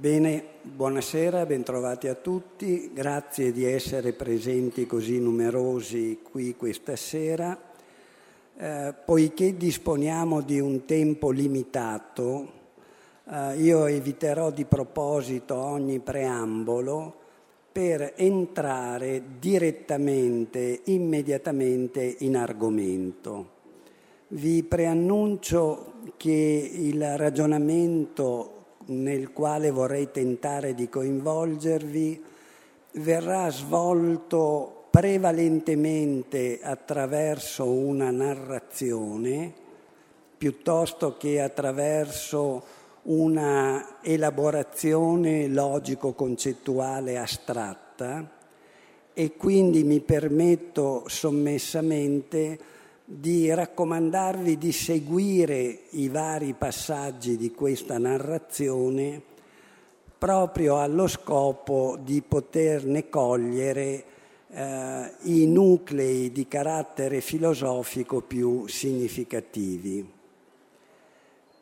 Bene, buonasera, bentrovati a tutti, grazie di essere presenti così numerosi qui questa sera. Eh, poiché disponiamo di un tempo limitato, eh, io eviterò di proposito ogni preambolo per entrare direttamente, immediatamente in argomento. Vi preannuncio che il ragionamento nel quale vorrei tentare di coinvolgervi verrà svolto prevalentemente attraverso una narrazione piuttosto che attraverso una elaborazione logico-concettuale astratta e quindi mi permetto sommessamente di raccomandarvi di seguire i vari passaggi di questa narrazione proprio allo scopo di poterne cogliere eh, i nuclei di carattere filosofico più significativi.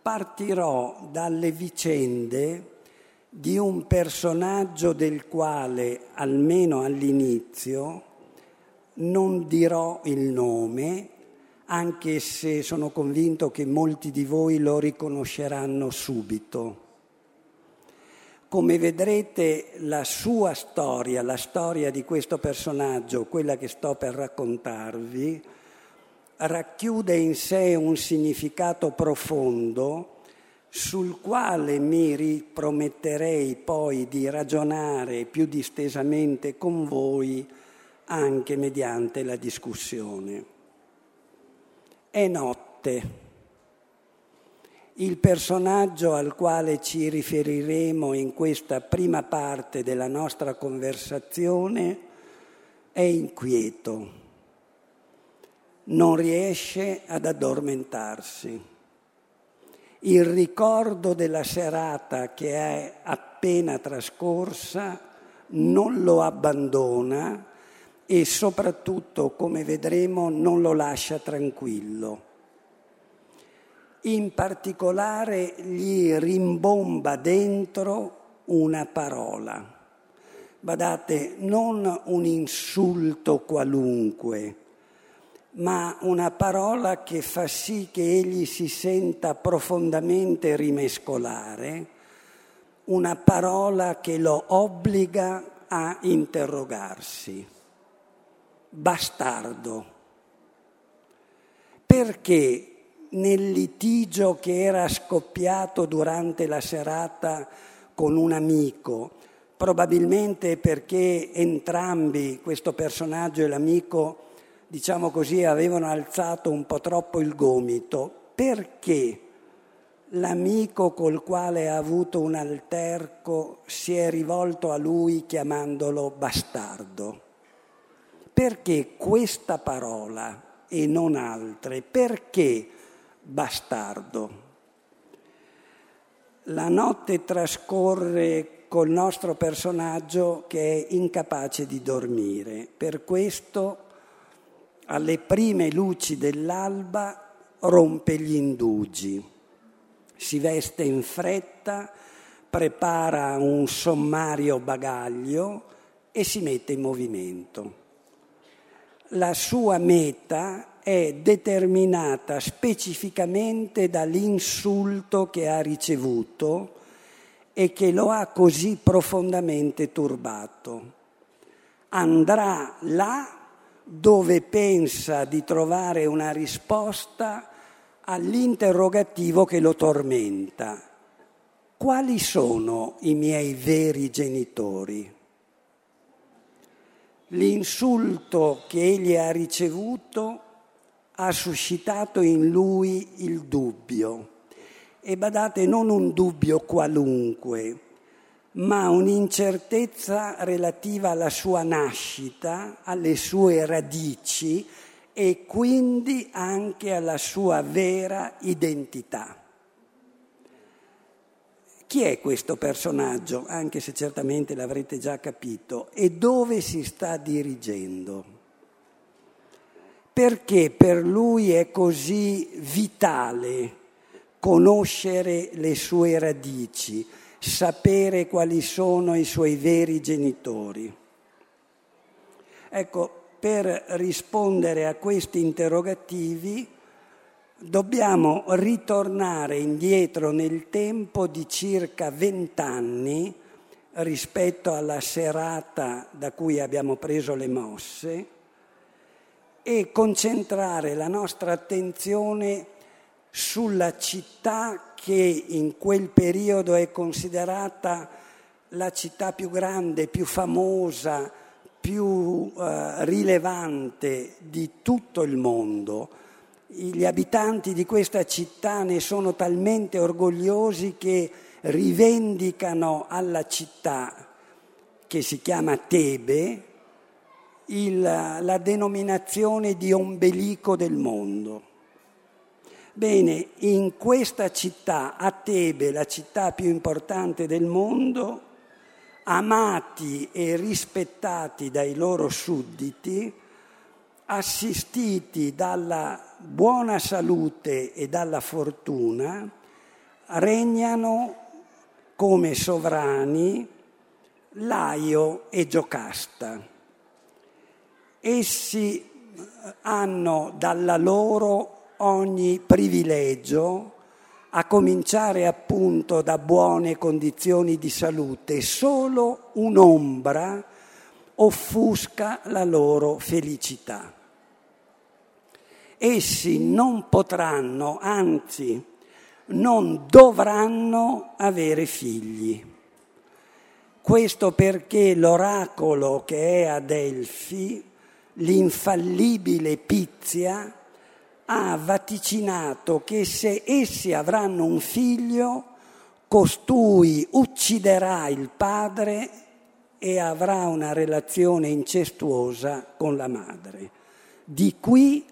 Partirò dalle vicende di un personaggio del quale, almeno all'inizio, non dirò il nome, anche se sono convinto che molti di voi lo riconosceranno subito. Come vedrete la sua storia, la storia di questo personaggio, quella che sto per raccontarvi, racchiude in sé un significato profondo sul quale mi riprometterei poi di ragionare più distesamente con voi anche mediante la discussione è notte. Il personaggio al quale ci riferiremo in questa prima parte della nostra conversazione è inquieto, non riesce ad addormentarsi. Il ricordo della serata che è appena trascorsa non lo abbandona e soprattutto, come vedremo, non lo lascia tranquillo. In particolare gli rimbomba dentro una parola. Badate, non un insulto qualunque, ma una parola che fa sì che egli si senta profondamente rimescolare, una parola che lo obbliga a interrogarsi bastardo. Perché nel litigio che era scoppiato durante la serata con un amico, probabilmente perché entrambi, questo personaggio e l'amico, diciamo così, avevano alzato un po' troppo il gomito, perché l'amico col quale ha avuto un alterco si è rivolto a lui chiamandolo bastardo? Perché questa parola e non altre? Perché bastardo? La notte trascorre col nostro personaggio che è incapace di dormire. Per questo, alle prime luci dell'alba, rompe gli indugi. Si veste in fretta, prepara un sommario bagaglio e si mette in movimento la sua meta è determinata specificamente dall'insulto che ha ricevuto e che lo ha così profondamente turbato. Andrà là dove pensa di trovare una risposta all'interrogativo che lo tormenta. Quali sono i miei veri genitori? L'insulto che egli ha ricevuto ha suscitato in lui il dubbio. E badate, non un dubbio qualunque, ma un'incertezza relativa alla sua nascita, alle sue radici e quindi anche alla sua vera identità. Chi è questo personaggio, anche se certamente l'avrete già capito, e dove si sta dirigendo? Perché per lui è così vitale conoscere le sue radici, sapere quali sono i suoi veri genitori. Ecco, per rispondere a questi interrogativi dobbiamo ritornare indietro nel tempo di circa vent'anni rispetto alla serata da cui abbiamo preso le mosse e concentrare la nostra attenzione sulla città che in quel periodo è considerata la città più grande, più famosa, più eh, rilevante di tutto il mondo. Gli abitanti di questa città ne sono talmente orgogliosi che rivendicano alla città, che si chiama Tebe, il, la denominazione di ombelico del mondo. Bene, in questa città, a Tebe, la città più importante del mondo, amati e rispettati dai loro sudditi, assistiti dalla buona salute e dalla fortuna, regnano come sovrani Laio e Giocasta. Essi hanno dalla loro ogni privilegio, a cominciare appunto da buone condizioni di salute, solo un'ombra offusca la loro felicità. Essi non potranno, anzi non dovranno avere figli. Questo perché l'oracolo che è a Delfi, l'infallibile Pizia, ha vaticinato che se essi avranno un figlio, costui ucciderà il padre e avrà una relazione incestuosa con la madre. Di qui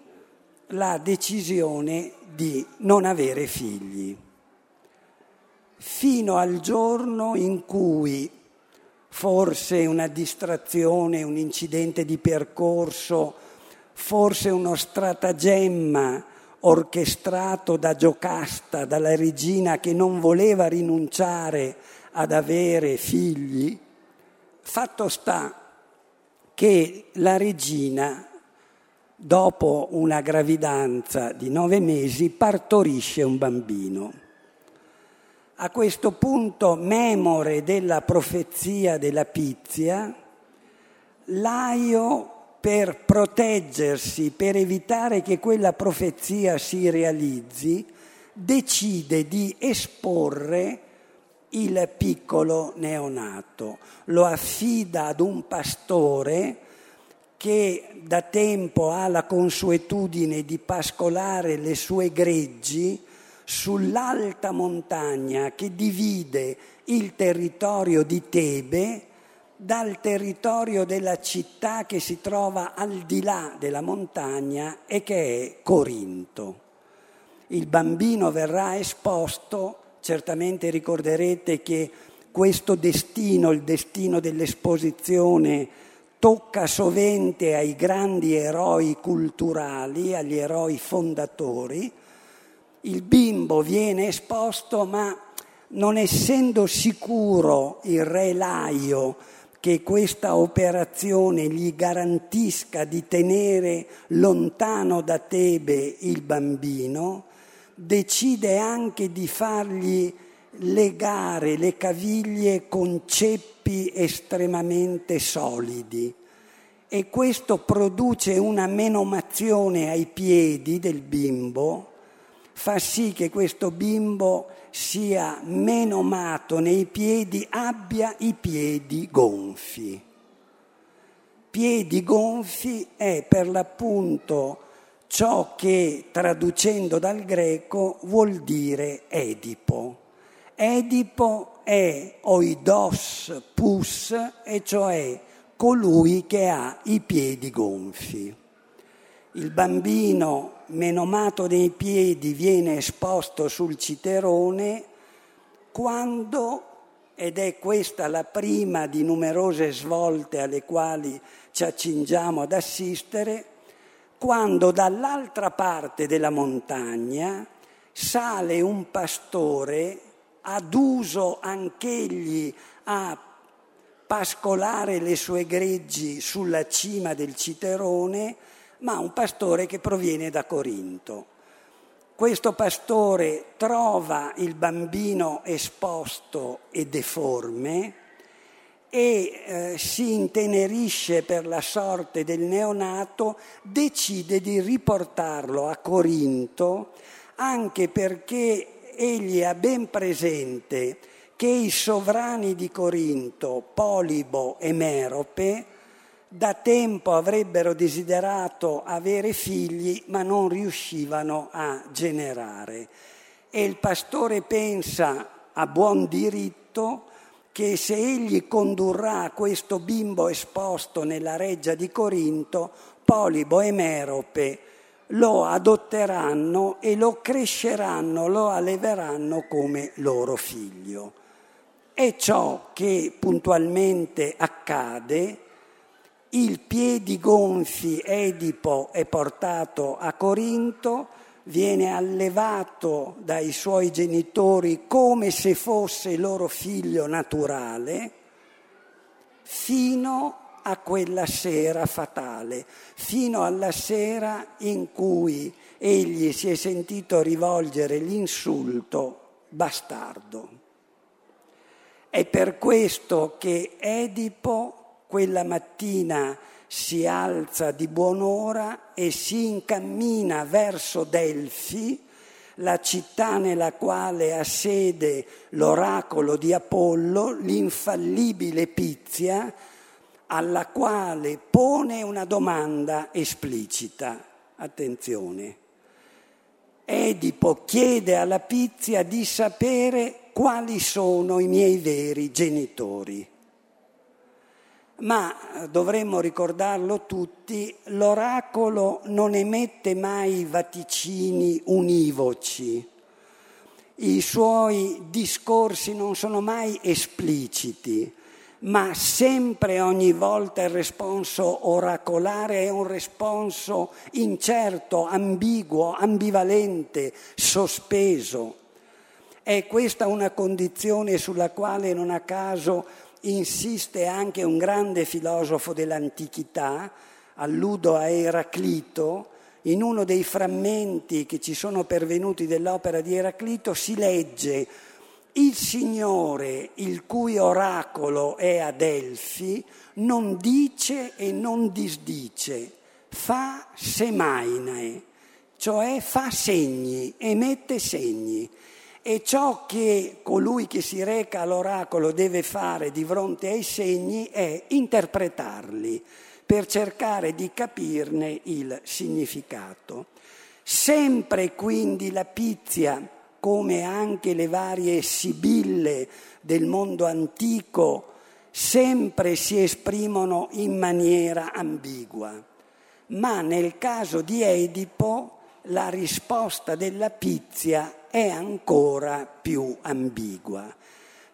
la decisione di non avere figli. Fino al giorno in cui forse una distrazione, un incidente di percorso, forse uno stratagemma orchestrato da Giocasta, dalla regina che non voleva rinunciare ad avere figli, fatto sta che la regina, dopo una gravidanza di nove mesi, partorisce un bambino. A questo punto, memore della profezia della Pizia, Laio per proteggersi, per evitare che quella profezia si realizzi, decide di esporre il piccolo neonato, lo affida ad un pastore che da tempo ha la consuetudine di pascolare le sue greggi sull'alta montagna che divide il territorio di Tebe dal territorio della città che si trova al di là della montagna e che è Corinto. Il bambino verrà esposto, certamente ricorderete che questo destino, il destino dell'esposizione, tocca sovente ai grandi eroi culturali, agli eroi fondatori. Il bimbo viene esposto, ma non essendo sicuro il re Laio che questa operazione gli garantisca di tenere lontano da Tebe il bambino, decide anche di fargli legare le caviglie con ceppi estremamente solidi e questo produce una menomazione ai piedi del bimbo, fa sì che questo bimbo sia menomato nei piedi, abbia i piedi gonfi. Piedi gonfi è per l'appunto ciò che traducendo dal greco vuol dire Edipo. Edipo è oidos pus, e cioè colui che ha i piedi gonfi. Il bambino menomato nei piedi viene esposto sul citerone quando, ed è questa la prima di numerose svolte alle quali ci accingiamo ad assistere, quando dall'altra parte della montagna sale un pastore aduso anch'egli a pascolare le sue greggi sulla cima del Citerone, ma un pastore che proviene da Corinto. Questo pastore trova il bambino esposto e deforme e eh, si intenerisce per la sorte del neonato, decide di riportarlo a Corinto anche perché egli ha ben presente che i sovrani di Corinto, Polibo e Merope, da tempo avrebbero desiderato avere figli ma non riuscivano a generare. E il pastore pensa a buon diritto che se egli condurrà questo bimbo esposto nella reggia di Corinto, Polibo e Merope lo adotteranno e lo cresceranno, lo alleveranno come loro figlio. È ciò che puntualmente accade. Il piedi gonfi Edipo è portato a Corinto, viene allevato dai suoi genitori come se fosse loro figlio naturale, fino a quella sera fatale, fino alla sera in cui egli si è sentito rivolgere l'insulto bastardo. È per questo che Edipo quella mattina si alza di buon'ora e si incammina verso Delfi, la città nella quale ha sede l'oracolo di Apollo, l'infallibile Pizia, alla quale pone una domanda esplicita. Attenzione. Edipo chiede alla Pizia di sapere quali sono i miei veri genitori. Ma dovremmo ricordarlo tutti, l'oracolo non emette mai vaticini univoci, i suoi discorsi non sono mai espliciti, ma sempre ogni volta il responso oracolare è un responso incerto, ambiguo, ambivalente, sospeso. È questa una condizione sulla quale non a caso insiste anche un grande filosofo dell'antichità, alludo a Eraclito, in uno dei frammenti che ci sono pervenuti dell'opera di Eraclito si legge il Signore, il cui oracolo è a Delfi, non dice e non disdice, fa semaine, cioè fa segni, emette segni. E ciò che colui che si reca all'oracolo deve fare di fronte ai segni è interpretarli per cercare di capirne il significato. Sempre quindi la pizia, come anche le varie sibille del mondo antico, sempre si esprimono in maniera ambigua. Ma nel caso di Edipo la risposta della pizia è ancora più ambigua,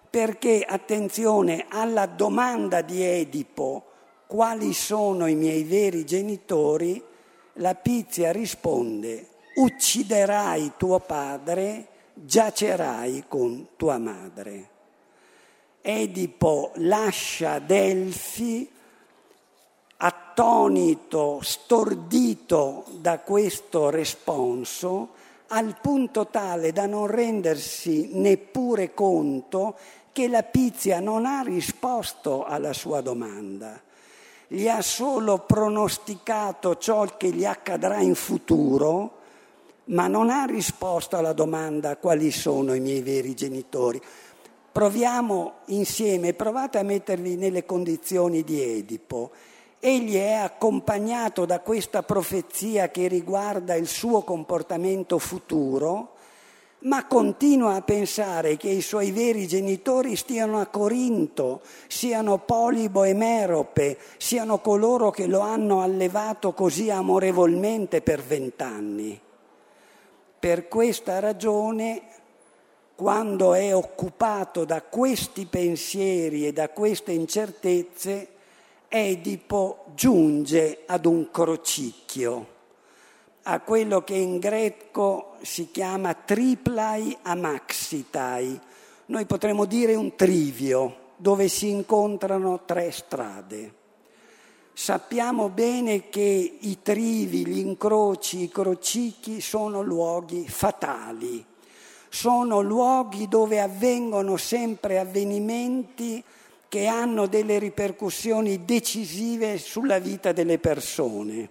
perché attenzione alla domanda di Edipo quali sono i miei veri genitori, la Pizia risponde ucciderai tuo padre, giacerai con tua madre. Edipo lascia Delfi attonito, stordito da questo responso, al punto tale da non rendersi neppure conto che la Pizia non ha risposto alla sua domanda, gli ha solo pronosticato ciò che gli accadrà in futuro, ma non ha risposto alla domanda quali sono i miei veri genitori. Proviamo insieme, provate a mettervi nelle condizioni di Edipo Egli è accompagnato da questa profezia che riguarda il suo comportamento futuro, ma continua a pensare che i suoi veri genitori stiano a Corinto, siano Polibo e Merope, siano coloro che lo hanno allevato così amorevolmente per vent'anni. Per questa ragione, quando è occupato da questi pensieri e da queste incertezze, Edipo giunge ad un crocicchio, a quello che in greco si chiama triplai amaxitai, noi potremmo dire un trivio dove si incontrano tre strade. Sappiamo bene che i trivi, gli incroci, i crocicchi sono luoghi fatali, sono luoghi dove avvengono sempre avvenimenti che hanno delle ripercussioni decisive sulla vita delle persone.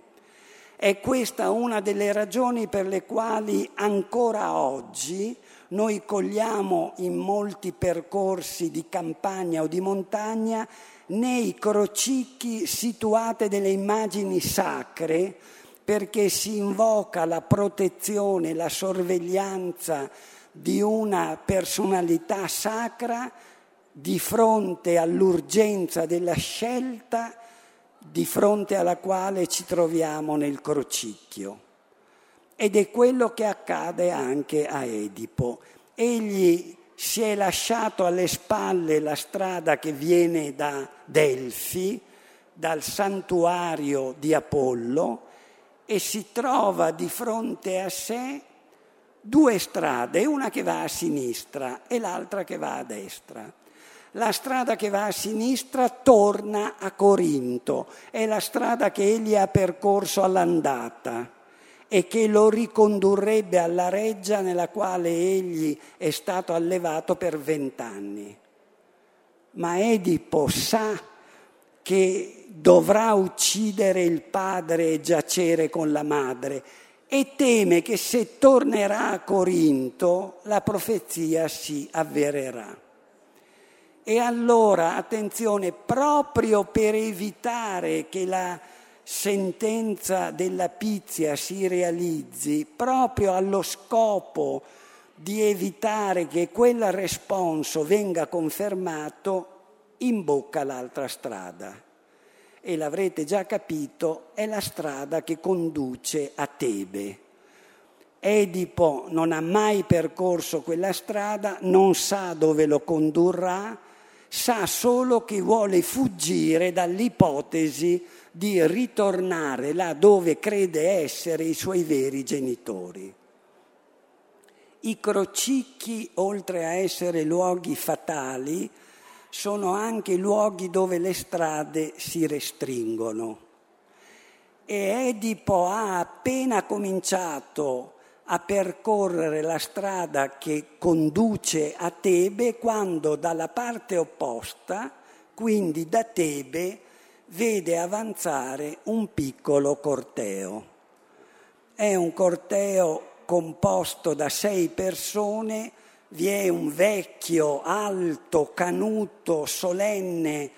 È questa una delle ragioni per le quali ancora oggi noi cogliamo in molti percorsi di campagna o di montagna nei crocicchi situate delle immagini sacre perché si invoca la protezione, la sorveglianza di una personalità sacra di fronte all'urgenza della scelta di fronte alla quale ci troviamo nel crocicchio. Ed è quello che accade anche a Edipo. Egli si è lasciato alle spalle la strada che viene da Delfi, dal santuario di Apollo, e si trova di fronte a sé due strade, una che va a sinistra e l'altra che va a destra. La strada che va a sinistra torna a Corinto, è la strada che egli ha percorso all'andata e che lo ricondurrebbe alla reggia nella quale egli è stato allevato per vent'anni. Ma Edipo sa che dovrà uccidere il padre e giacere con la madre e teme che se tornerà a Corinto la profezia si avvererà. E allora, attenzione, proprio per evitare che la sentenza della pizia si realizzi proprio allo scopo di evitare che quel responso venga confermato, imbocca l'altra strada. E l'avrete già capito, è la strada che conduce a Tebe. Edipo non ha mai percorso quella strada, non sa dove lo condurrà, sa solo che vuole fuggire dall'ipotesi di ritornare là dove crede essere i suoi veri genitori. I crocicchi, oltre a essere luoghi fatali, sono anche luoghi dove le strade si restringono. E Edipo ha appena cominciato a percorrere la strada che conduce a Tebe quando dalla parte opposta, quindi da Tebe, vede avanzare un piccolo corteo. È un corteo composto da sei persone, vi è un vecchio, alto, canuto, solenne,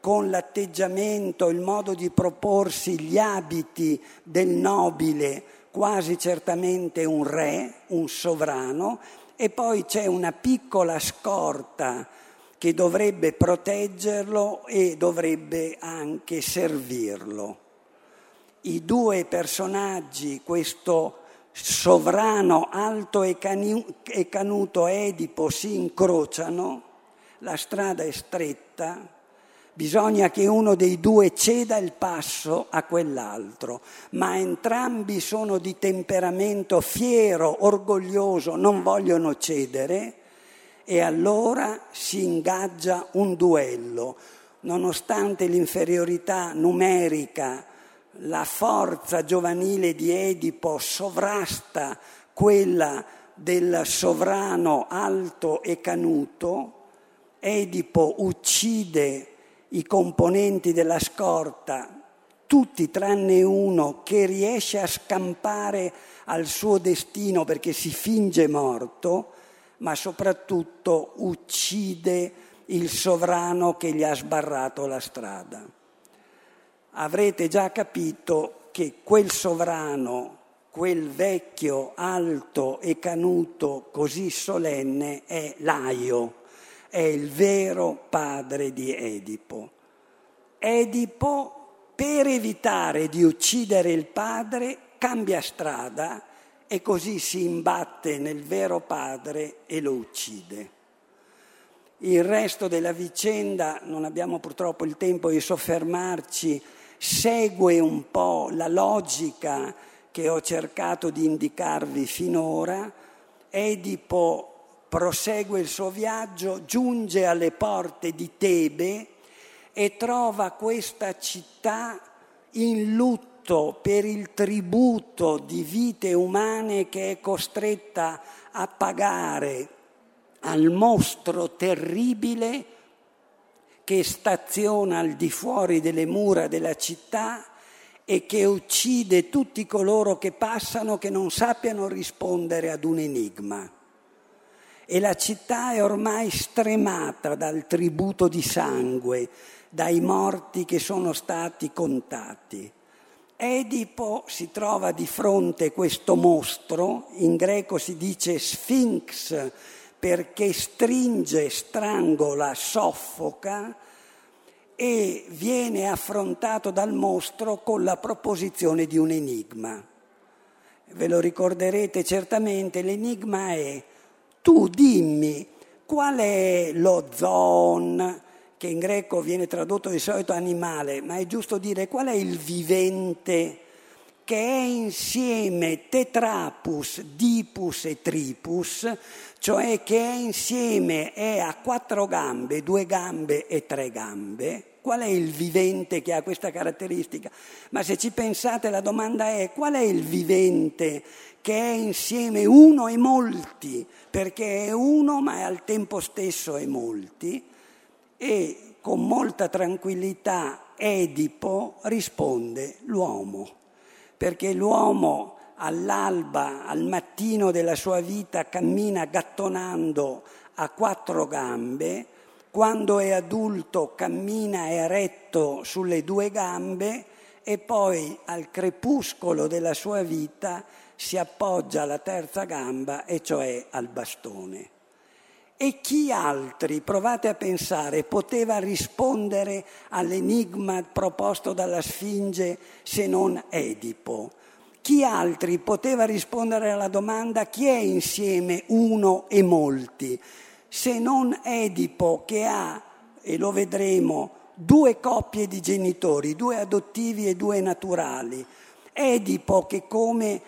con l'atteggiamento, il modo di proporsi, gli abiti del nobile, quasi certamente un re, un sovrano, e poi c'è una piccola scorta che dovrebbe proteggerlo e dovrebbe anche servirlo. I due personaggi, questo sovrano alto e, canuto Edipo, si incrociano, la strada è stretta, bisogna che uno dei due ceda il passo a quell'altro, ma entrambi sono di temperamento fiero, orgoglioso, non vogliono cedere e allora si ingaggia un duello. Nonostante l'inferiorità numerica, la forza giovanile di Edipo sovrasta quella del sovrano alto e canuto, Edipo uccide i componenti della scorta, tutti tranne uno che riesce a scampare al suo destino perché si finge morto, ma soprattutto uccide il sovrano che gli ha sbarrato la strada. Avrete già capito che quel sovrano, quel vecchio alto e canuto così solenne è Laio, è il vero padre di Edipo. Edipo, per evitare di uccidere il padre, cambia strada e così si imbatte nel vero padre e lo uccide. Il resto della vicenda, non abbiamo purtroppo il tempo di soffermarci, segue un po' la logica che ho cercato di indicarvi finora. Edipo prosegue il suo viaggio, giunge alle porte di Tebe e trova questa città in lutto per il tributo di vite umane che è costretta a pagare al mostro terribile che staziona al di fuori delle mura della città e che uccide tutti coloro che passano che non sappiano rispondere ad un enigma. E la città è ormai stremata dal tributo di sangue, dai morti che sono stati contati. Edipo si trova di fronte a questo mostro, in greco si dice Sphinx perché stringe, strangola, soffoca e viene affrontato dal mostro con la proposizione di un enigma. Ve lo ricorderete certamente, l'enigma è tu dimmi qual è lo zoon, che in greco viene tradotto di solito animale, ma è giusto dire qual è il vivente che è insieme tetrapus, dipus e tripus, cioè che è insieme, è a quattro gambe, due gambe e tre gambe. Qual è il vivente che ha questa caratteristica? Ma se ci pensate la domanda è qual è il vivente che è insieme uno e molti, perché è uno ma al tempo stesso è molti? E con molta tranquillità Edipo risponde l'uomo, perché l'uomo all'alba, al mattino della sua vita, cammina gattonando a quattro gambe, quando è adulto cammina eretto sulle due gambe e poi al crepuscolo della sua vita si appoggia alla terza gamba e cioè al bastone. E chi altri, provate a pensare, poteva rispondere all'enigma proposto dalla Sfinge se non Edipo? Chi altri poteva rispondere alla domanda chi è insieme uno e molti, se non Edipo che ha, e lo vedremo, due coppie di genitori, due adottivi e due naturali. Edipo che come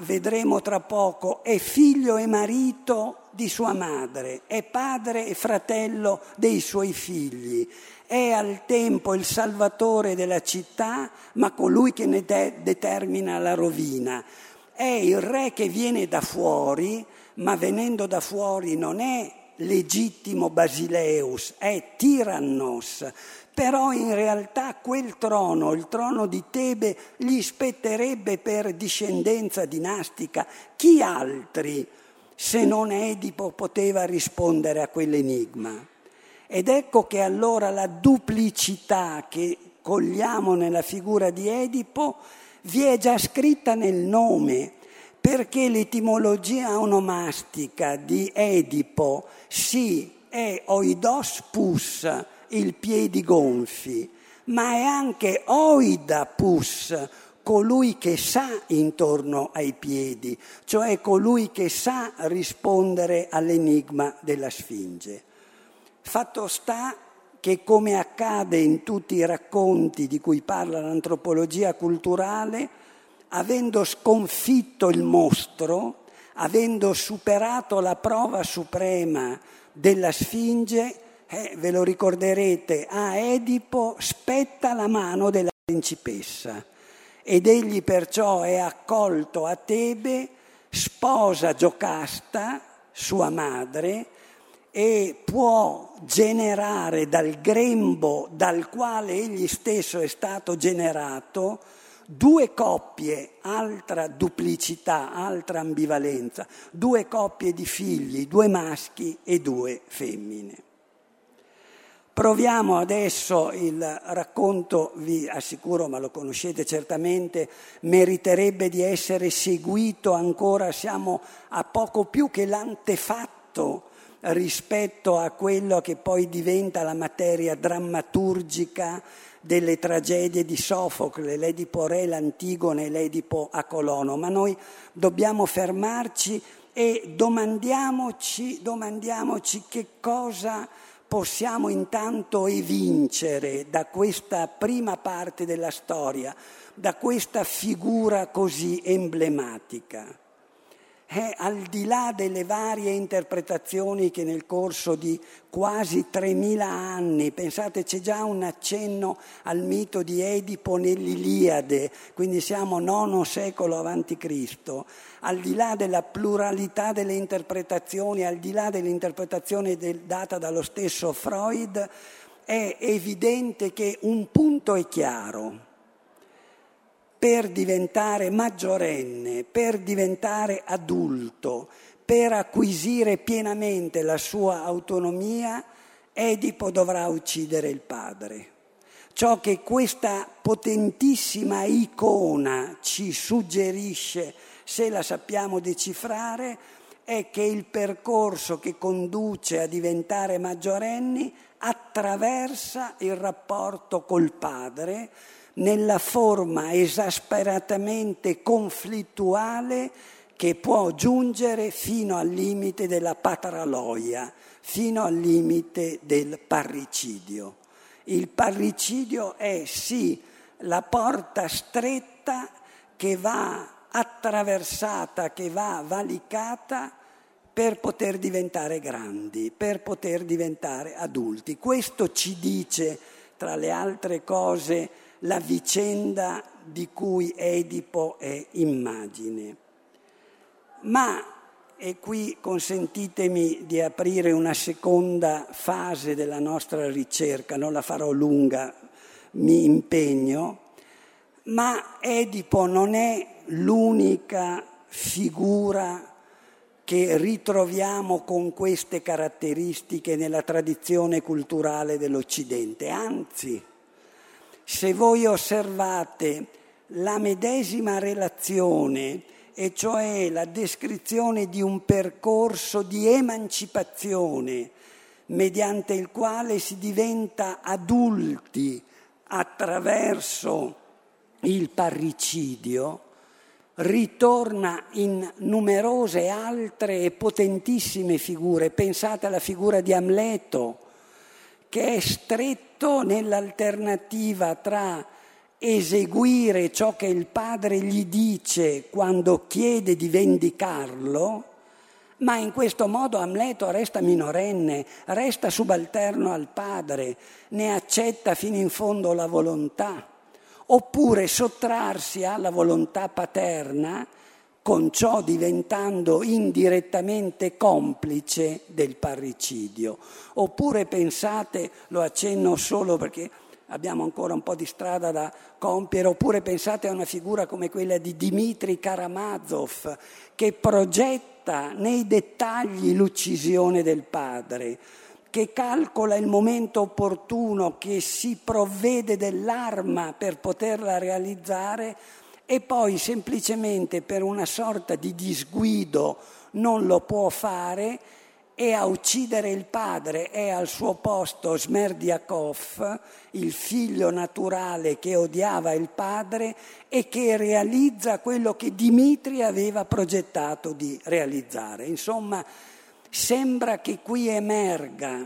vedremo tra poco è figlio e marito di sua madre, è padre e fratello dei suoi figli, è al tempo il salvatore della città, ma colui che ne de- determina la rovina. È il re che viene da fuori, ma venendo da fuori non è legittimo Basileus, è Tirannos. Però in realtà quel trono, il trono di Tebe, gli spetterebbe per discendenza dinastica. Chi altri? se non Edipo poteva rispondere a quell'enigma. Ed ecco che allora la duplicità che cogliamo nella figura di Edipo vi è già scritta nel nome, perché l'etimologia onomastica di Edipo sì è oidos pus, il piedi gonfi, ma è anche oida pus, colui che sa intorno ai piedi, cioè colui che sa rispondere all'enigma della Sfinge. Fatto sta che come accade in tutti i racconti di cui parla l'antropologia culturale, avendo sconfitto il mostro, avendo superato la prova suprema della Sfinge, eh, ve lo ricorderete, a Edipo spetta la mano della principessa ed egli perciò è accolto a Tebe, sposa Giocasta, sua madre, e può generare dal grembo dal quale egli stesso è stato generato due coppie, altra duplicità, altra ambivalenza, due coppie di figli, due maschi e due femmine. Proviamo adesso il racconto, vi assicuro, ma lo conoscete certamente, meriterebbe di essere seguito ancora, siamo a poco più che l'antefatto rispetto a quello che poi diventa la materia drammaturgica delle tragedie di Sofocle, l'Edipo Re, l'Antigone e l'Edipo a Colono, ma noi dobbiamo fermarci e domandiamoci, domandiamoci che cosa possiamo intanto evincere da questa prima parte della storia, da questa figura così emblematica? È al di là delle varie interpretazioni che nel corso di quasi 3.000 anni, pensate c'è già un accenno al mito di Edipo nell'Iliade, quindi siamo nono secolo avanti Cristo, al di là della pluralità delle interpretazioni, al di là dell'interpretazione del, data dallo stesso Freud, è evidente che un punto è chiaro per diventare maggiorenne, per diventare adulto, per acquisire pienamente la sua autonomia, Edipo dovrà uccidere il padre. Ciò che questa potentissima icona ci suggerisce, se la sappiamo decifrare, è che il percorso che conduce a diventare maggiorenni attraversa il rapporto col padre, nella forma esasperatamente conflittuale che può giungere fino al limite della patraloia, fino al limite del parricidio. Il parricidio è sì la porta stretta che va attraversata, che va valicata per poter diventare grandi, per poter diventare adulti. Questo ci dice, tra le altre cose, la vicenda di cui Edipo è immagine. Ma, e qui consentitemi di aprire una seconda fase della nostra ricerca, non la farò lunga, mi impegno, ma Edipo non è l'unica figura che ritroviamo con queste caratteristiche nella tradizione culturale dell'Occidente, anzi se voi osservate la medesima relazione, e cioè la descrizione di un percorso di emancipazione mediante il quale si diventa adulti attraverso il parricidio, ritorna in numerose altre e potentissime figure. Pensate alla figura di Amleto, che è stretto nell'alternativa tra eseguire ciò che il padre gli dice quando chiede di vendicarlo, ma in questo modo Amleto resta minorenne, resta subalterno al padre, ne accetta fino in fondo la volontà, oppure sottrarsi alla volontà paterna con ciò diventando indirettamente complice del parricidio. Oppure pensate, lo accenno solo perché abbiamo ancora un po' di strada da compiere, oppure pensate a una figura come quella di Dmitri Karamazov che progetta nei dettagli l'uccisione del padre, che calcola il momento opportuno, che si provvede dell'arma per poterla realizzare e poi semplicemente per una sorta di disguido non lo può fare e a uccidere il padre è al suo posto Smerdiakov, il figlio naturale che odiava il padre e che realizza quello che Dimitri aveva progettato di realizzare. Insomma, sembra che qui emerga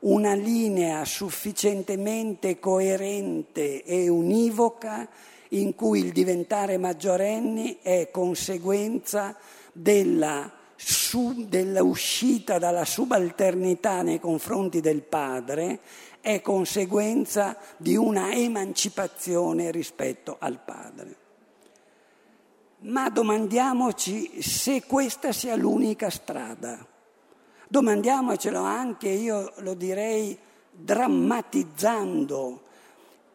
una linea sufficientemente coerente e univoca in cui il diventare maggiorenni è conseguenza della, su, dell'uscita dalla subalternità nei confronti del padre, è conseguenza di una emancipazione rispetto al padre. Ma domandiamoci se questa sia l'unica strada. Domandiamocelo anche, io lo direi, drammatizzando,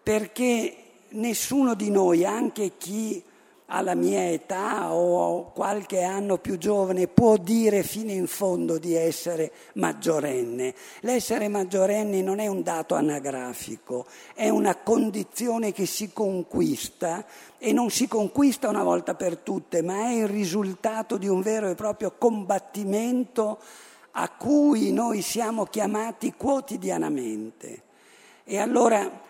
perché nessuno di noi, anche chi ha la mia età o qualche anno più giovane, può dire fino in fondo di essere maggiorenne. L'essere maggiorenni non è un dato anagrafico, è una condizione che si conquista e non si conquista una volta per tutte, ma è il risultato di un vero e proprio combattimento a cui noi siamo chiamati quotidianamente. E allora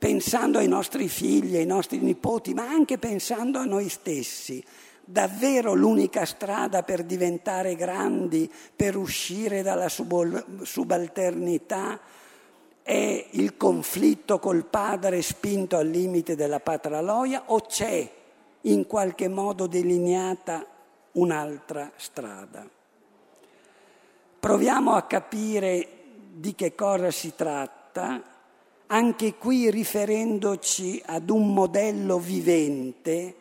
pensando ai nostri figli, ai nostri nipoti, ma anche pensando a noi stessi. Davvero l'unica strada per diventare grandi, per uscire dalla subalternità, è il conflitto col padre spinto al limite della patraloia o c'è in qualche modo delineata un'altra strada. Proviamo a capire di che cosa si tratta, anche qui riferendoci ad un modello vivente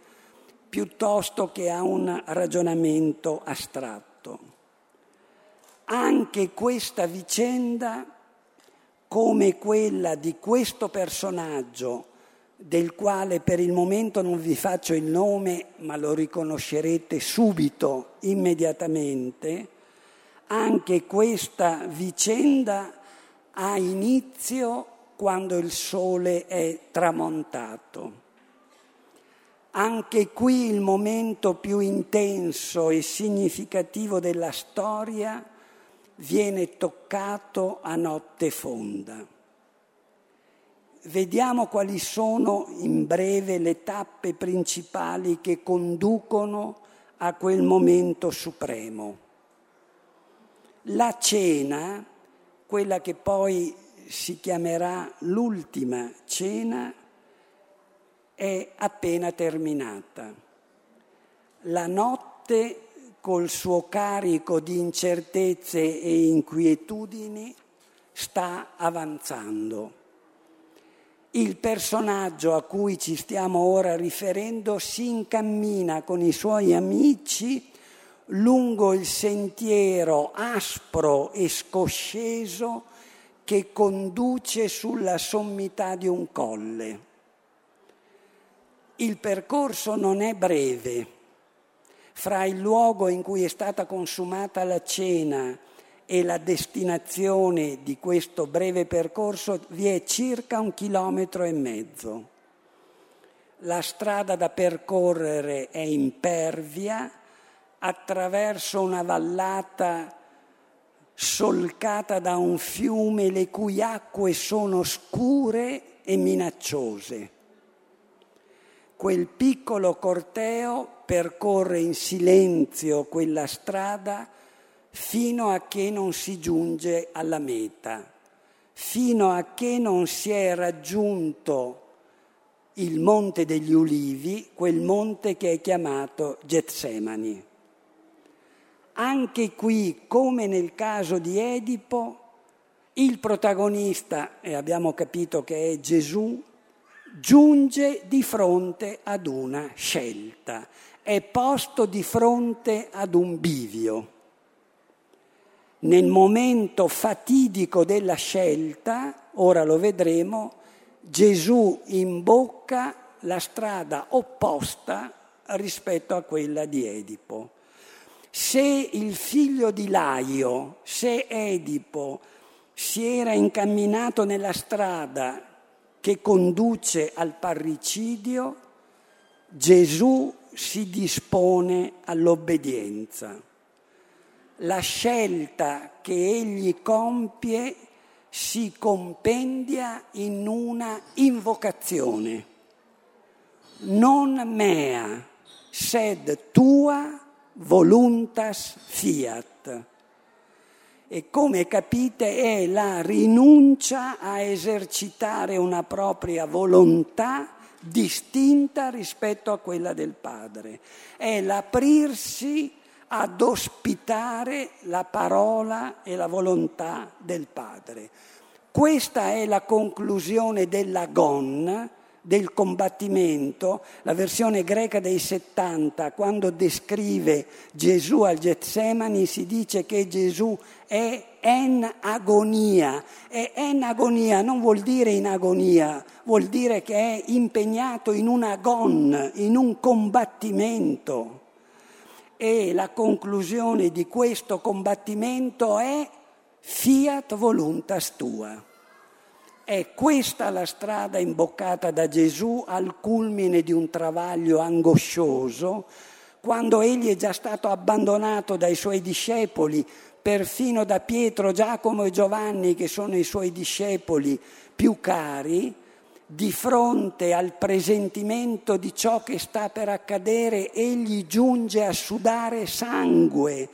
piuttosto che a un ragionamento astratto. Anche questa vicenda, come quella di questo personaggio, del quale per il momento non vi faccio il nome, ma lo riconoscerete subito, immediatamente, anche questa vicenda ha inizio quando il sole è tramontato. Anche qui il momento più intenso e significativo della storia viene toccato a notte fonda. Vediamo quali sono in breve le tappe principali che conducono a quel momento supremo. La cena, quella che poi si chiamerà l'ultima cena, è appena terminata. La notte col suo carico di incertezze e inquietudini sta avanzando. Il personaggio a cui ci stiamo ora riferendo si incammina con i suoi amici lungo il sentiero aspro e scosceso che conduce sulla sommità di un colle. Il percorso non è breve. Fra il luogo in cui è stata consumata la cena e la destinazione di questo breve percorso vi è circa un chilometro e mezzo. La strada da percorrere è impervia attraverso una vallata solcata da un fiume le cui acque sono scure e minacciose. Quel piccolo corteo percorre in silenzio quella strada fino a che non si giunge alla meta, fino a che non si è raggiunto il monte degli ulivi, quel monte che è chiamato Getsemani. Anche qui, come nel caso di Edipo, il protagonista, e abbiamo capito che è Gesù, giunge di fronte ad una scelta, è posto di fronte ad un bivio nel momento fatidico della scelta, ora lo vedremo, Gesù imbocca la strada opposta rispetto a quella di Edipo. Se il figlio di Laio, se Edipo si era incamminato nella strada che conduce al parricidio, Gesù si dispone all'obbedienza la scelta che egli compie si compendia in una invocazione. Non mea, sed tua voluntas fiat. E come capite è la rinuncia a esercitare una propria volontà distinta rispetto a quella del Padre. È l'aprirsi ad ospitare la parola e la volontà del Padre. Questa è la conclusione dell'agon, del combattimento, la versione greca dei 70, quando descrive Gesù al Getsemani, si dice che Gesù è en agonia. E en agonia non vuol dire in agonia, vuol dire che è impegnato in un agon, in un combattimento. E la conclusione di questo combattimento è fiat voluntas tua. È questa la strada imboccata da Gesù al culmine di un travaglio angoscioso, quando egli è già stato abbandonato dai suoi discepoli, perfino da Pietro, Giacomo e Giovanni, che sono i suoi discepoli più cari, di fronte al presentimento di ciò che sta per accadere, egli giunge a sudare sangue,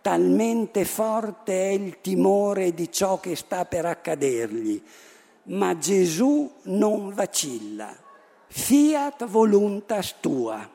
talmente forte è il timore di ciò che sta per accadergli. Ma Gesù non vacilla. Fiat voluntas tua.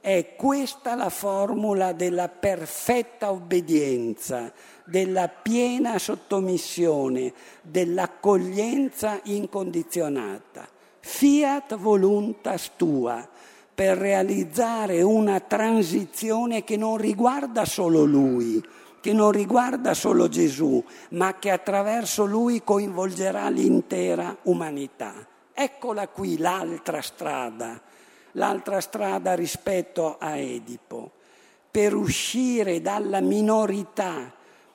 È questa la formula della perfetta obbedienza, della piena sottomissione, dell'accoglienza incondizionata. Fiat voluntas tua, per realizzare una transizione che non riguarda solo lui, che non riguarda solo Gesù, ma che attraverso lui coinvolgerà l'intera umanità. Eccola qui l'altra strada, l'altra strada rispetto a Edipo, per uscire dalla minorità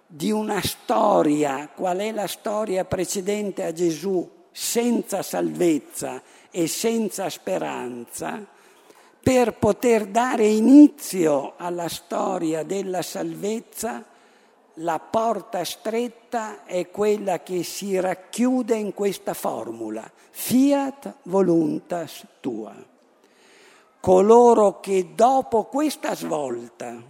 di una storia, qual è la storia precedente a Gesù, senza salvezza e senza speranza, per poter dare inizio alla storia della salvezza, la porta stretta è quella che si racchiude in questa formula, fiat voluntas tua. Coloro che dopo questa svolta,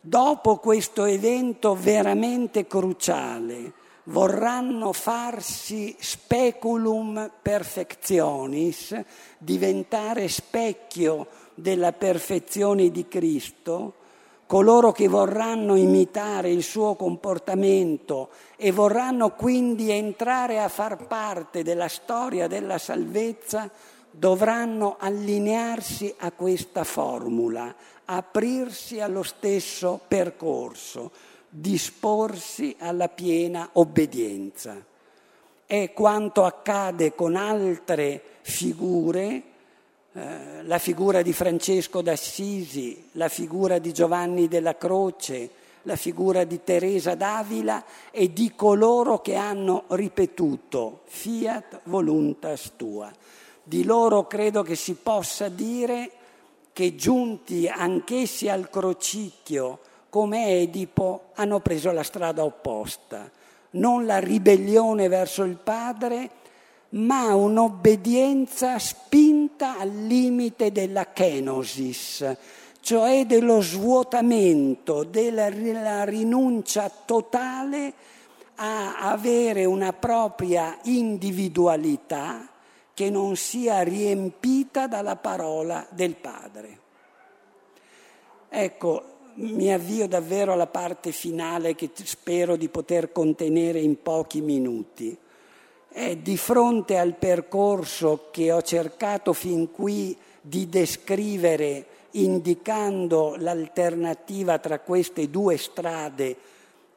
dopo questo evento veramente cruciale, vorranno farsi speculum perfectionis, diventare specchio della perfezione di Cristo, coloro che vorranno imitare il suo comportamento e vorranno quindi entrare a far parte della storia della salvezza, dovranno allinearsi a questa formula, aprirsi allo stesso percorso, disporsi alla piena obbedienza. È quanto accade con altre figure, eh, la figura di Francesco d'Assisi, la figura di Giovanni della Croce, la figura di Teresa d'Avila e di coloro che hanno ripetuto fiat voluntas tua. Di loro credo che si possa dire che giunti anch'essi al crocicchio come Edipo hanno preso la strada opposta, non la ribellione verso il padre, ma un'obbedienza spinta al limite della kenosis, cioè dello svuotamento, della rinuncia totale a avere una propria individualità che non sia riempita dalla parola del Padre. Ecco, mi avvio davvero alla parte finale che spero di poter contenere in pochi minuti. È di fronte al percorso che ho cercato fin qui di descrivere indicando l'alternativa tra queste due strade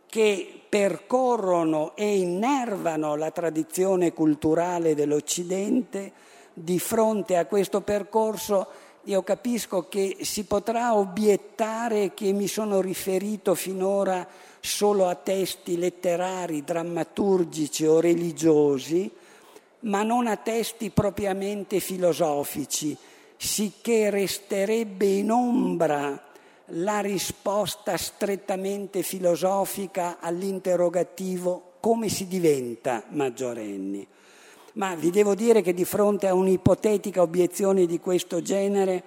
che percorrono e innervano la tradizione culturale dell'Occidente, di fronte a questo percorso io capisco che si potrà obiettare che mi sono riferito finora solo a testi letterari, drammaturgici o religiosi, ma non a testi propriamente filosofici, sicché resterebbe in ombra la risposta strettamente filosofica all'interrogativo come si diventa maggiorenni. Ma vi devo dire che di fronte a un'ipotetica obiezione di questo genere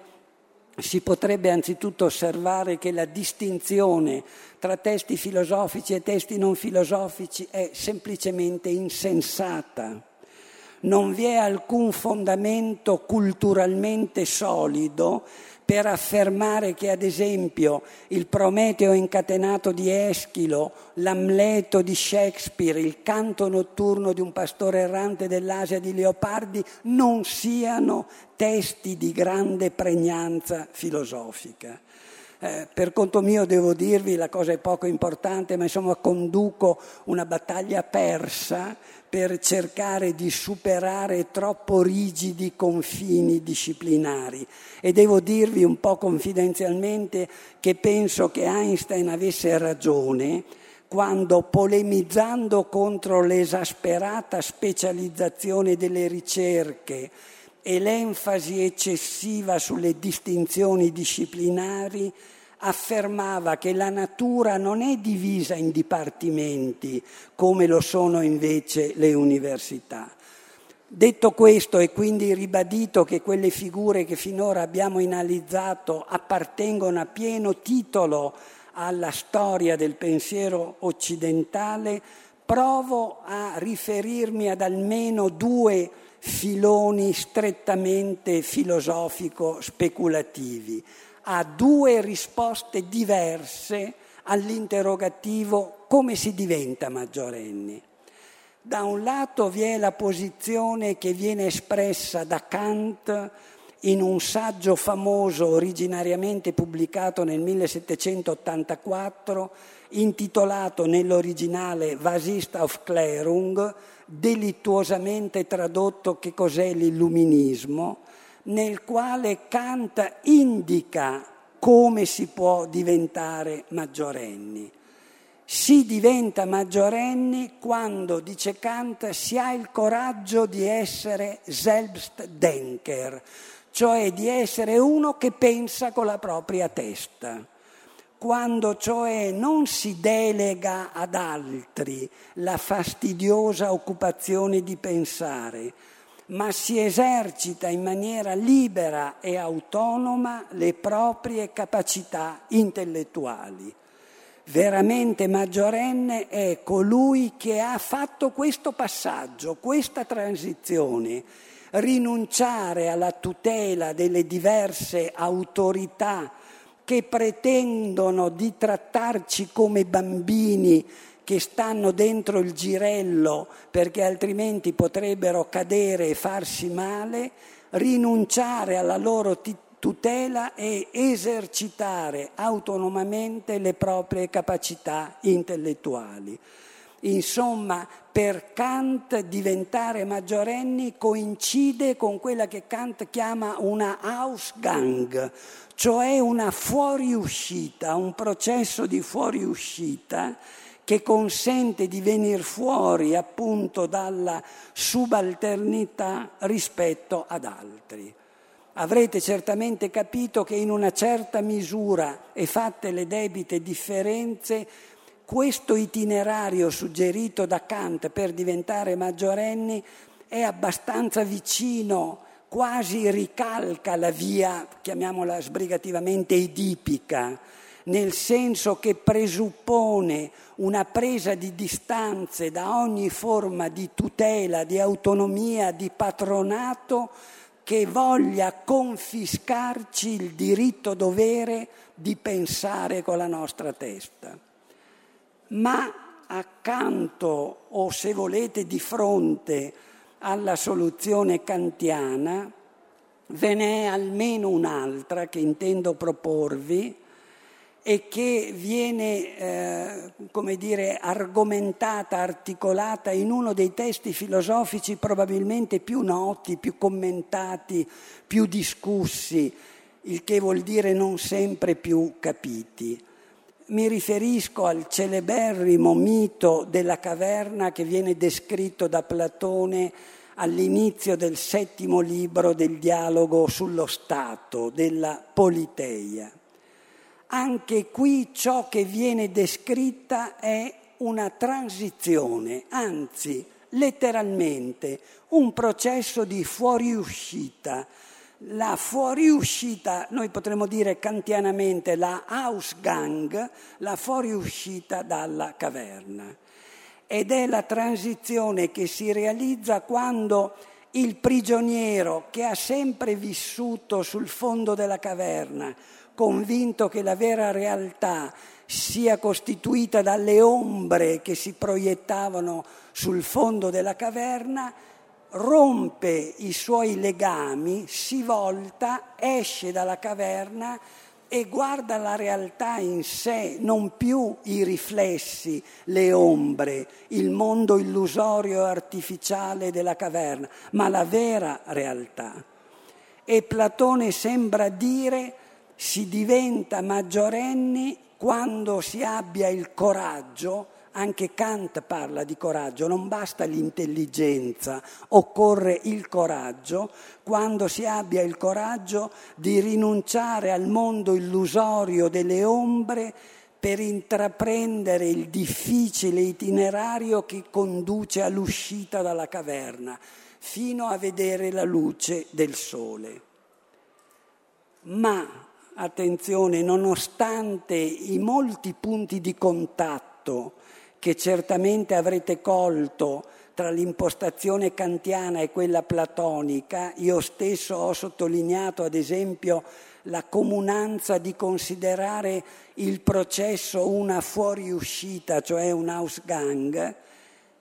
si potrebbe anzitutto osservare che la distinzione tra testi filosofici e testi non filosofici è semplicemente insensata. Non vi è alcun fondamento culturalmente solido per affermare che ad esempio il Prometeo incatenato di Eschilo, l'Amleto di Shakespeare, il canto notturno di un pastore errante dell'Asia di Leopardi non siano testi di grande pregnanza filosofica. Eh, per conto mio devo dirvi, la cosa è poco importante, ma insomma conduco una battaglia persa per cercare di superare troppo rigidi confini disciplinari. E devo dirvi un po' confidenzialmente che penso che Einstein avesse ragione quando polemizzando contro l'esasperata specializzazione delle ricerche e l'enfasi eccessiva sulle distinzioni disciplinari, affermava che la natura non è divisa in dipartimenti come lo sono invece le università. Detto questo e quindi ribadito che quelle figure che finora abbiamo analizzato appartengono a pieno titolo alla storia del pensiero occidentale, provo a riferirmi ad almeno due filoni strettamente filosofico-speculativi. ha due risposte diverse all'interrogativo come si diventa maggiorenni. Da un lato vi è la posizione che viene espressa da Kant in un saggio famoso originariamente pubblicato nel 1784 intitolato nell'originale Vasist auf Klärung, delittuosamente tradotto che cos'è l'illuminismo, nel quale Kant indica come si può diventare maggiorenni. Si diventa maggiorenni quando, dice Kant, si ha il coraggio di essere Selbstdenker, cioè di essere uno che pensa con la propria testa quando cioè non si delega ad altri la fastidiosa occupazione di pensare, ma si esercita in maniera libera e autonoma le proprie capacità intellettuali. Veramente maggiorenne è colui che ha fatto questo passaggio, questa transizione, rinunciare alla tutela delle diverse autorità che pretendono di trattarci come bambini che stanno dentro il girello perché altrimenti potrebbero cadere e farsi male, rinunciare alla loro tutela e esercitare autonomamente le proprie capacità intellettuali. Insomma, per Kant diventare maggiorenni coincide con quella che Kant chiama una Ausgang, cioè una fuoriuscita, un processo di fuoriuscita che consente di venire fuori appunto dalla subalternità rispetto ad altri. Avrete certamente capito che in una certa misura e fatte le debite differenze, questo itinerario suggerito da Kant per diventare maggiorenni è abbastanza vicino quasi ricalca la via, chiamiamola sbrigativamente edipica, nel senso che presuppone una presa di distanze da ogni forma di tutela, di autonomia, di patronato che voglia confiscarci il diritto dovere di pensare con la nostra testa. Ma accanto o se volete di fronte alla soluzione kantiana, ve n'è almeno un'altra che intendo proporvi e che viene, eh, come dire, argomentata, articolata in uno dei testi filosofici probabilmente più noti, più commentati, più discussi, il che vuol dire non sempre più capiti. Mi riferisco al celeberrimo mito della caverna che viene descritto da Platone all'inizio del settimo libro del dialogo sullo Stato, della Politeia. Anche qui ciò che viene descritta è una transizione, anzi letteralmente un processo di fuoriuscita la fuoriuscita, noi potremmo dire kantianamente la Ausgang, la fuoriuscita dalla caverna. Ed è la transizione che si realizza quando il prigioniero che ha sempre vissuto sul fondo della caverna, convinto che la vera realtà sia costituita dalle ombre che si proiettavano sul fondo della caverna, rompe i suoi legami, si volta, esce dalla caverna e guarda la realtà in sé, non più i riflessi, le ombre, il mondo illusorio e artificiale della caverna, ma la vera realtà. E Platone sembra dire si diventa maggiorenni quando si abbia il coraggio anche Kant parla di coraggio, non basta l'intelligenza, occorre il coraggio, quando si abbia il coraggio di rinunciare al mondo illusorio delle ombre per intraprendere il difficile itinerario che conduce all'uscita dalla caverna, fino a vedere la luce del sole. Ma, attenzione, nonostante i molti punti di contatto che certamente avrete colto tra l'impostazione kantiana e quella platonica. Io stesso ho sottolineato, ad esempio, la comunanza di considerare il processo una fuoriuscita, cioè un Ausgang,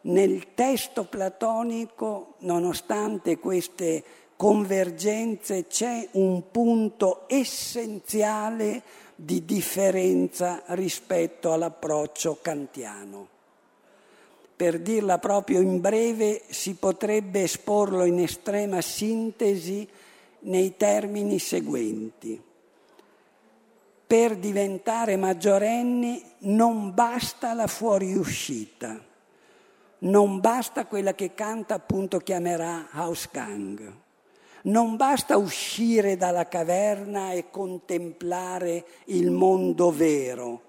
nel testo platonico, nonostante queste convergenze, c'è un punto essenziale di differenza rispetto all'approccio kantiano. Per dirla proprio in breve, si potrebbe esporlo in estrema sintesi nei termini seguenti. Per diventare maggiorenni non basta la fuoriuscita, non basta quella che canta appunto chiamerà Hausgang, non basta uscire dalla caverna e contemplare il mondo vero,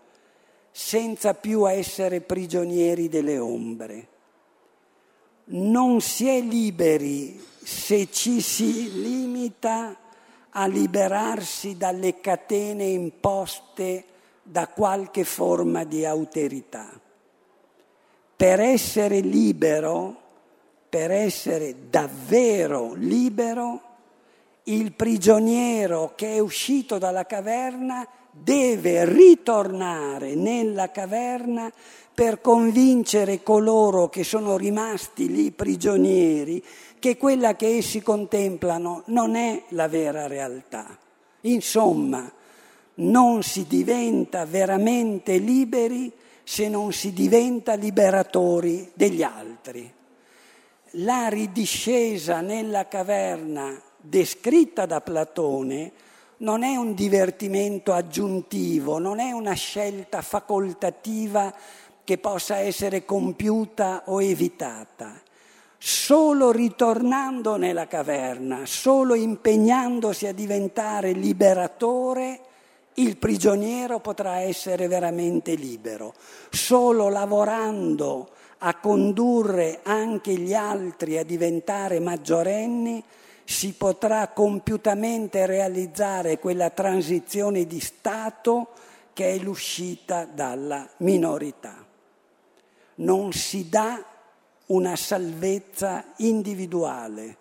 senza più essere prigionieri delle ombre. Non si è liberi se ci si limita a liberarsi dalle catene imposte da qualche forma di alterità. Per essere libero, per essere davvero libero, il prigioniero che è uscito dalla caverna deve ritornare nella caverna per convincere coloro che sono rimasti lì prigionieri che quella che essi contemplano non è la vera realtà. Insomma, non si diventa veramente liberi se non si diventa liberatori degli altri. La ridiscesa nella caverna descritta da Platone non è un divertimento aggiuntivo, non è una scelta facoltativa che possa essere compiuta o evitata. Solo ritornando nella caverna, solo impegnandosi a diventare liberatore, il prigioniero potrà essere veramente libero. Solo lavorando a condurre anche gli altri a diventare maggiorenni, si potrà compiutamente realizzare quella transizione di Stato che è l'uscita dalla minorità non si dà una salvezza individuale,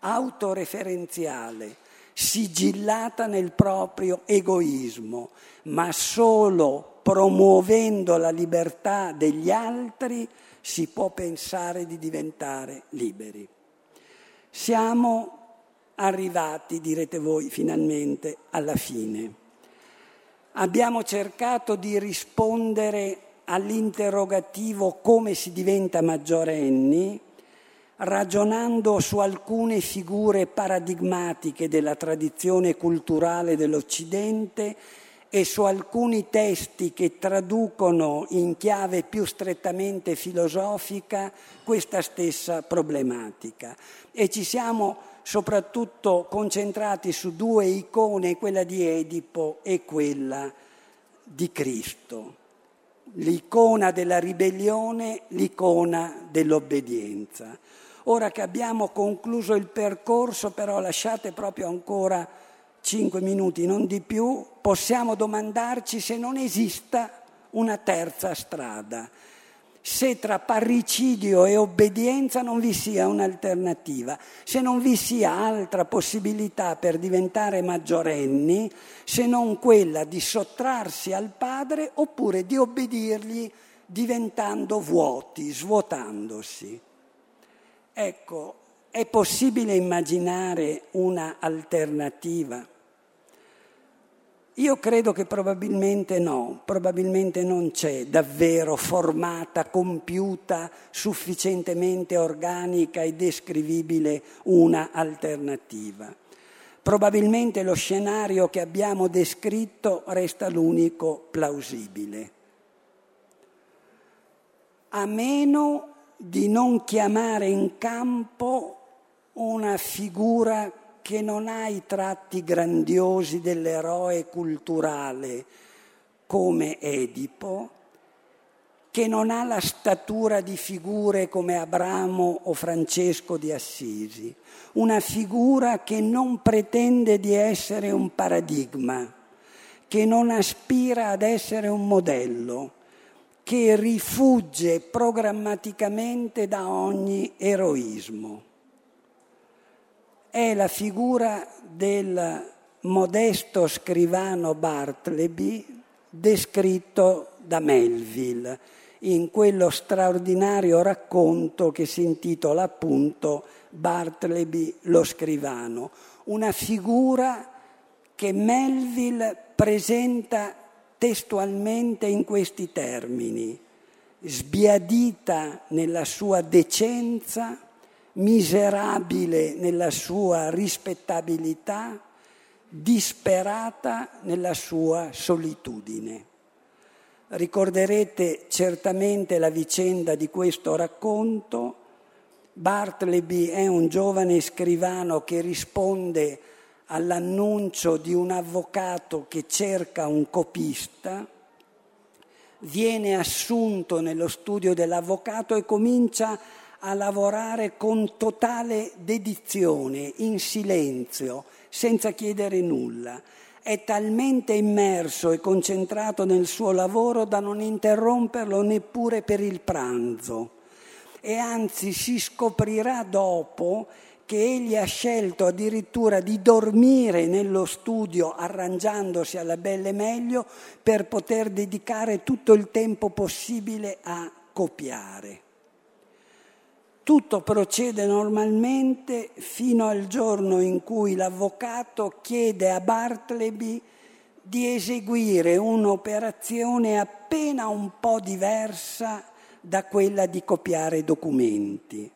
autoreferenziale, sigillata nel proprio egoismo, ma solo promuovendo la libertà degli altri si può pensare di diventare liberi. Siamo arrivati, direte voi, finalmente alla fine. Abbiamo cercato di rispondere all'interrogativo come si diventa maggiorenni, ragionando su alcune figure paradigmatiche della tradizione culturale dell'Occidente e su alcuni testi che traducono in chiave più strettamente filosofica questa stessa problematica. E ci siamo soprattutto concentrati su due icone, quella di Edipo e quella di Cristo l'icona della ribellione, l'icona dell'obbedienza. Ora che abbiamo concluso il percorso, però lasciate proprio ancora cinque minuti, non di più, possiamo domandarci se non esista una terza strada se tra parricidio e obbedienza non vi sia un'alternativa, se non vi sia altra possibilità per diventare maggiorenni se non quella di sottrarsi al padre oppure di obbedirgli diventando vuoti, svuotandosi. Ecco, è possibile immaginare una alternativa? Io credo che probabilmente no, probabilmente non c'è davvero formata, compiuta, sufficientemente organica e descrivibile una alternativa. Probabilmente lo scenario che abbiamo descritto resta l'unico plausibile. A meno di non chiamare in campo una figura che non ha i tratti grandiosi dell'eroe culturale come Edipo, che non ha la statura di figure come Abramo o Francesco di Assisi, una figura che non pretende di essere un paradigma, che non aspira ad essere un modello, che rifugge programmaticamente da ogni eroismo è la figura del modesto scrivano Bartleby descritto da Melville in quello straordinario racconto che si intitola appunto Bartleby lo scrivano, una figura che Melville presenta testualmente in questi termini, sbiadita nella sua decenza, miserabile nella sua rispettabilità, disperata nella sua solitudine. Ricorderete certamente la vicenda di questo racconto. Bartleby è un giovane scrivano che risponde all'annuncio di un avvocato che cerca un copista, viene assunto nello studio dell'avvocato e comincia a lavorare con totale dedizione, in silenzio, senza chiedere nulla è talmente immerso e concentrato nel suo lavoro da non interromperlo neppure per il pranzo. E anzi si scoprirà dopo che egli ha scelto addirittura di dormire nello studio arrangiandosi alla belle meglio per poter dedicare tutto il tempo possibile a copiare. Tutto procede normalmente fino al giorno in cui l'avvocato chiede a Bartleby di eseguire un'operazione appena un po' diversa da quella di copiare documenti.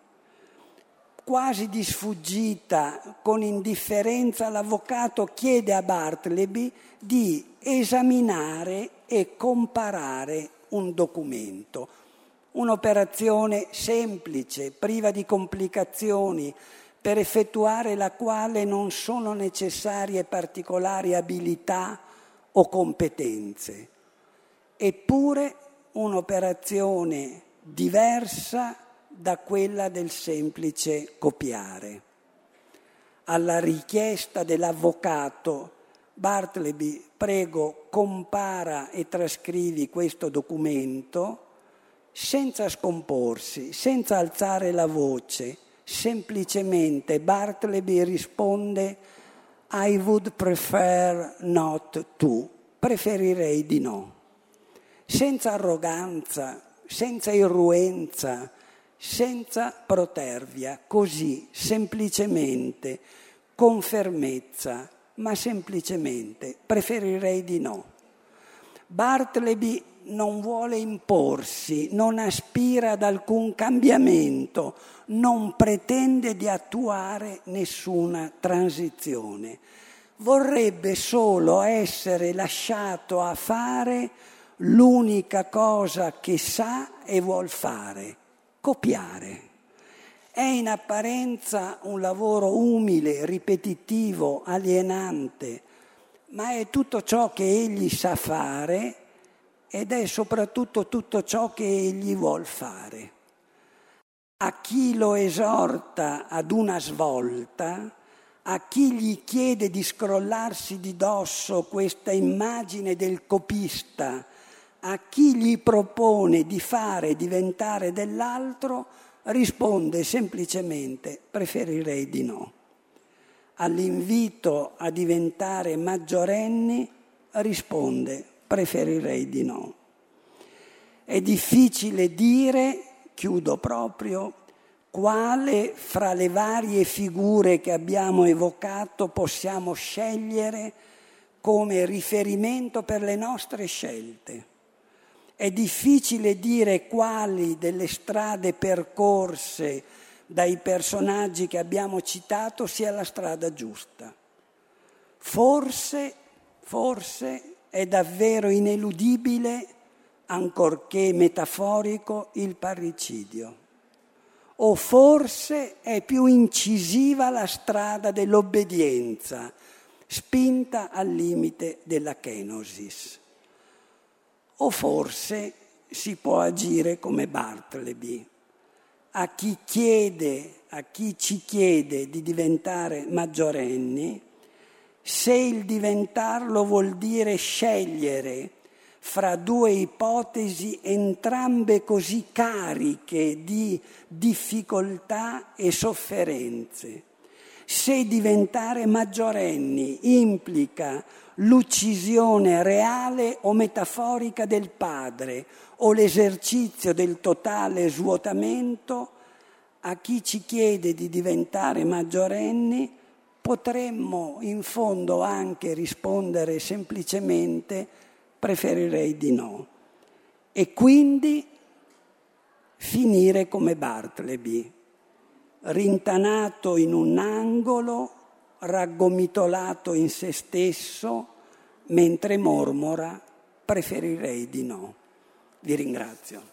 Quasi di sfuggita, con indifferenza, l'avvocato chiede a Bartleby di esaminare e comparare un documento un'operazione semplice, priva di complicazioni, per effettuare la quale non sono necessarie particolari abilità o competenze. Eppure un'operazione diversa da quella del semplice copiare. Alla richiesta dell'avvocato Bartleby, prego, compara e trascrivi questo documento senza scomporsi, senza alzare la voce, semplicemente Bartleby risponde I would prefer not to, preferirei di no, senza arroganza, senza irruenza, senza protervia, così, semplicemente, con fermezza, ma semplicemente, preferirei di no. Bartleby non vuole imporsi, non aspira ad alcun cambiamento, non pretende di attuare nessuna transizione. Vorrebbe solo essere lasciato a fare l'unica cosa che sa e vuol fare, copiare. È in apparenza un lavoro umile, ripetitivo, alienante, ma è tutto ciò che egli sa fare ed è soprattutto tutto ciò che egli vuol fare. A chi lo esorta ad una svolta, a chi gli chiede di scrollarsi di dosso questa immagine del copista, a chi gli propone di fare diventare dell'altro, risponde semplicemente preferirei di no. All'invito a diventare maggiorenni risponde preferirei di no. È difficile dire, chiudo proprio, quale fra le varie figure che abbiamo evocato possiamo scegliere come riferimento per le nostre scelte. È difficile dire quali delle strade percorse dai personaggi che abbiamo citato sia la strada giusta. Forse, forse è davvero ineludibile, ancorché metaforico, il parricidio. O forse è più incisiva la strada dell'obbedienza, spinta al limite della kenosis. O forse si può agire come Bartleby. A chi chiede, a chi ci chiede di diventare maggiorenni, se il diventarlo vuol dire scegliere fra due ipotesi entrambe così cariche di difficoltà e sofferenze, Se diventare maggiorenni implica l'uccisione reale o metaforica del padre o l'esercizio del totale svuotamento, a chi ci chiede di diventare maggiorenni potremmo in fondo anche rispondere semplicemente preferirei di no e quindi finire come Bartleby, rintanato in un angolo, raggomitolato in se stesso, mentre mormora preferirei di no. Vi ringrazio.